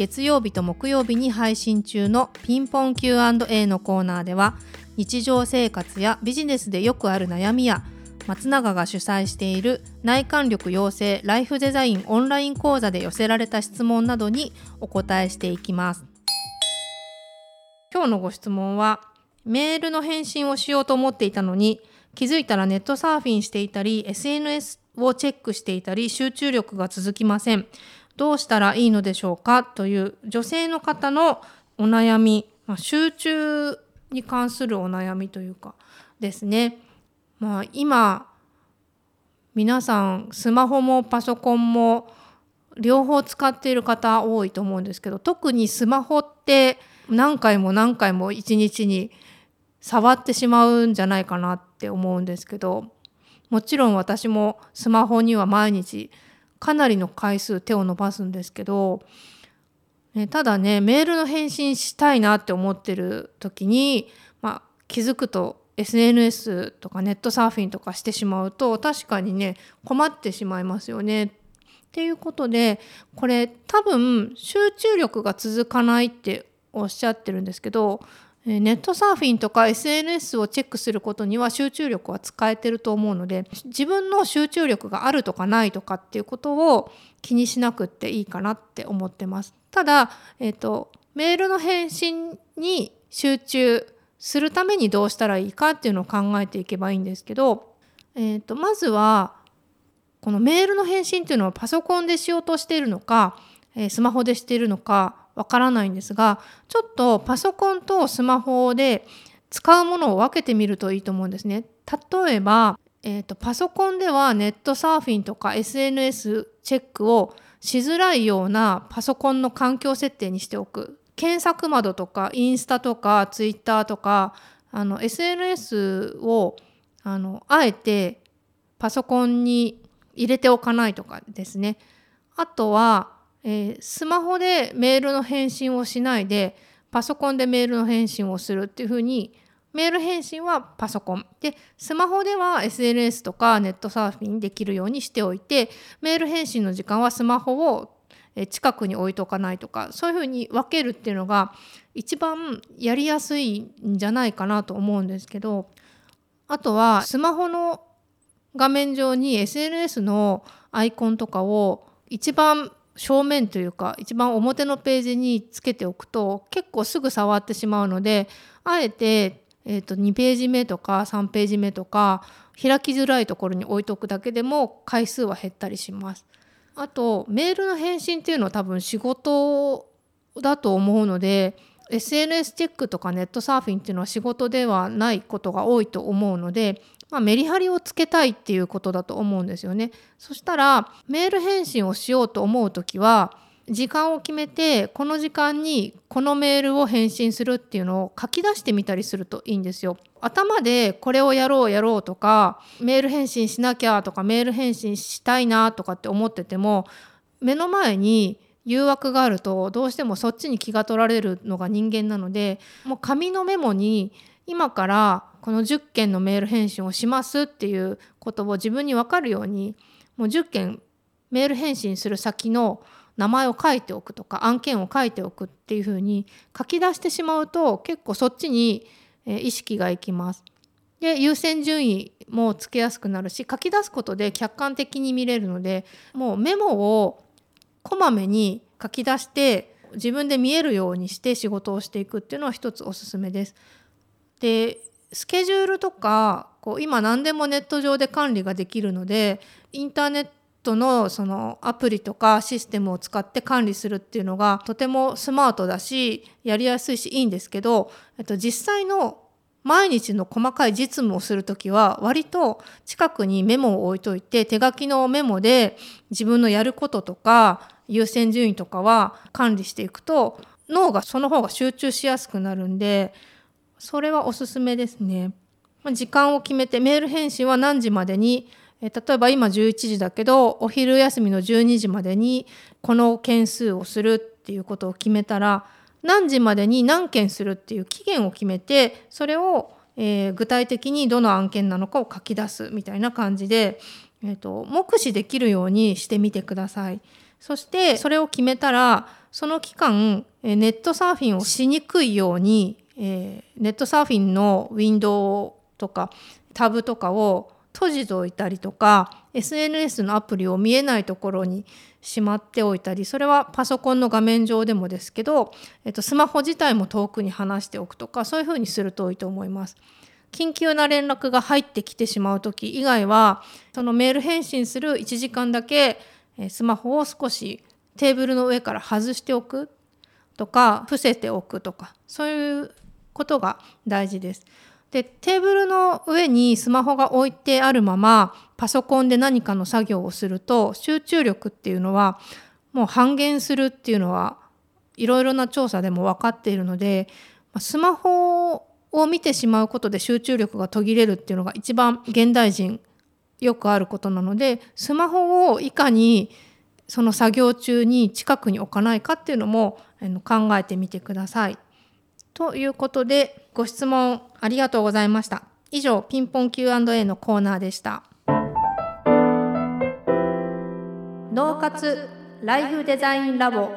月曜日と木曜日に配信中のピンポン Q&A のコーナーでは日常生活やビジネスでよくある悩みや松永が主催している内観力養成ライフデザインオンライン講座で寄せられた質問などにお答えしていきます。今日のご質問はメールの返信をしようと思っていたのに気づいたらネットサーフィンしていたり SNS をチェックしていたり集中力が続きません。どうしたらいいのでしょうかという女性の方のお悩み、まあ、集中に関するお悩みというかですね。まあ、今皆さんスマホもパソコンも両方使っている方多いと思うんですけど特にスマホって何回も何回も一日に触ってしまうんじゃないかなって思うんですけどもちろん私もスマホには毎日かなりの回数手を伸ばすんですけど、ね、ただねメールの返信したいなって思ってる時に、まあ、気づくと SNS とかネットサーフィンとかしてしまうと確かにね困ってしまいますよね。っていうことでこれ多分集中力が続かないっておっしゃってるんですけどネットサーフィンとか SNS をチェックすることには集中力は使えてると思うので自分の集中力があるとかないとかっていうことを気にしなくっていいかなって思ってます。ただ、えーと、メールの返信に集中するためにどうしたらいいかっていうのを考えていけばいいんですけど、えーとまずはこのメールの返信っていうのはパソコンでしようとしているのかスマホでしているのかわからないんですがちょっとパソコンとスマホで使うものを分けてみるといいと思うんですね。例えば、えーと、パソコンではネットサーフィンとか SNS チェックをしづらいようなパソコンの環境設定にしておく。検索窓とかインスタとかツイッターとかあの SNS をあのあえてパソコンに入れておかないとかですね。あとはえー、スマホでメールの返信をしないでパソコンでメールの返信をするっていうふうにメール返信はパソコン。でスマホでは SNS とかネットサーフィンできるようにしておいてメール返信の時間はスマホを近くに置いとかないとかそういうふうに分けるっていうのが一番やりやすいんじゃないかなと思うんですけどあとはスマホの画面上に SNS のアイコンとかを一番正面というか一番表のページにつけておくと結構すぐ触ってしまうのであえて、えー、と2ページ目とか3ページ目とか開きづらいところに置いとくだけでも回数は減ったりします。あとメールの返信っていうのは多分仕事だと思うので SNS チェックとかネットサーフィンっていうのは仕事ではないことが多いと思うのでまあ、メリハリをつけたいっていうことだと思うんですよね。そしたらメール返信をしようと思う時は時間を決めてこの時間にこのメールを返信するっていうのを書き出してみたりするといいんですよ。頭でこれをやろうやろうとかメール返信しなきゃとかメール返信したいなとかって思ってても目の前に誘惑があるとどうしてもそっちに気が取られるのが人間なのでもう紙のメモに今からこの10件のメール返信をしますっていうことを自分に分かるようにもう10件メール返信する先の名前を書いておくとか案件を書いておくっていうふうに書き出してしまうと結構そっちに意識がいきます。で優先順位もつけやすくなるし書き出すことで客観的に見れるのでもうメモをこまめに書き出して自分で見えるようにして仕事をしていくっていうのは一つおすすめです。でスケジュールとかこう今何でもネット上で管理ができるのでインターネットのそのアプリとかシステムを使って管理するっていうのがとてもスマートだしやりやすいしいいんですけど、えっと、実際の毎日の細かい実務をする時は割と近くにメモを置いといて手書きのメモで自分のやることとか優先順位とかは管理していくと脳がその方が集中しやすくなるんでそれはおすすめですね。ま時間を決めてメール返信は何時までにえ例えば今11時だけどお昼休みの12時までにこの件数をするっていうことを決めたら何時までに何件するっていう期限を決めてそれを、えー、具体的にどの案件なのかを書き出すみたいな感じで、えーと、目視できるようにしてみてください。そしてそれを決めたらその期間ネットサーフィンをしにくいように、えー、ネットサーフィンのウィンドウとかタブとかを閉じておいたりとか SNS のアプリを見えないところにしまっておいたりそれはパソコンの画面上でもですけど、えっと、スマホ自体も遠くに離しておくとかそういうふうにするといいと思います。緊急な連絡が入ってきてしまう時以外はそのメール返信する1時間だけスマホを少しテーブルの上から外しておくとか伏せておくとかそういうことが大事です。でテーブルの上にスマホが置いてあるままパソコンで何かの作業をすると集中力っていうのはもう半減するっていうのはいろいろな調査でも分かっているのでスマホを見てしまうことで集中力が途切れるっていうのが一番現代人よくあることなのでスマホをいかにその作業中に近くに置かないかっていうのも考えてみてください。ということでご質問ありがとうございました。以上ピンポン Q&A のコーナーでした。脳活ライフデザインラボ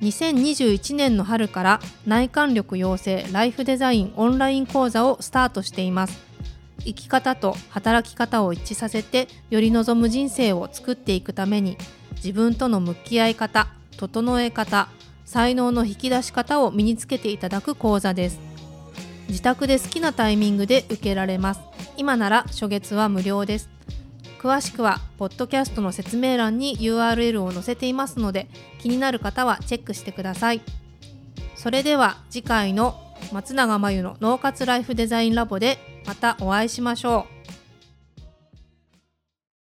2021年の春から内観力養成ライフデザインオンライン講座をスタートしています生き方と働き方を一致させてより望む人生を作っていくために自分との向き合い方整え方才能の引き出し方を身につけていただく講座です。自宅で好きなタイミングで受けられます。今なら初月は無料です。詳しくはポッドキャストの説明欄に URL を載せていますので気になる方はチェックしてください。それでは次回の松永真由の脳活ライフデザインラボでまたお会いしましょう。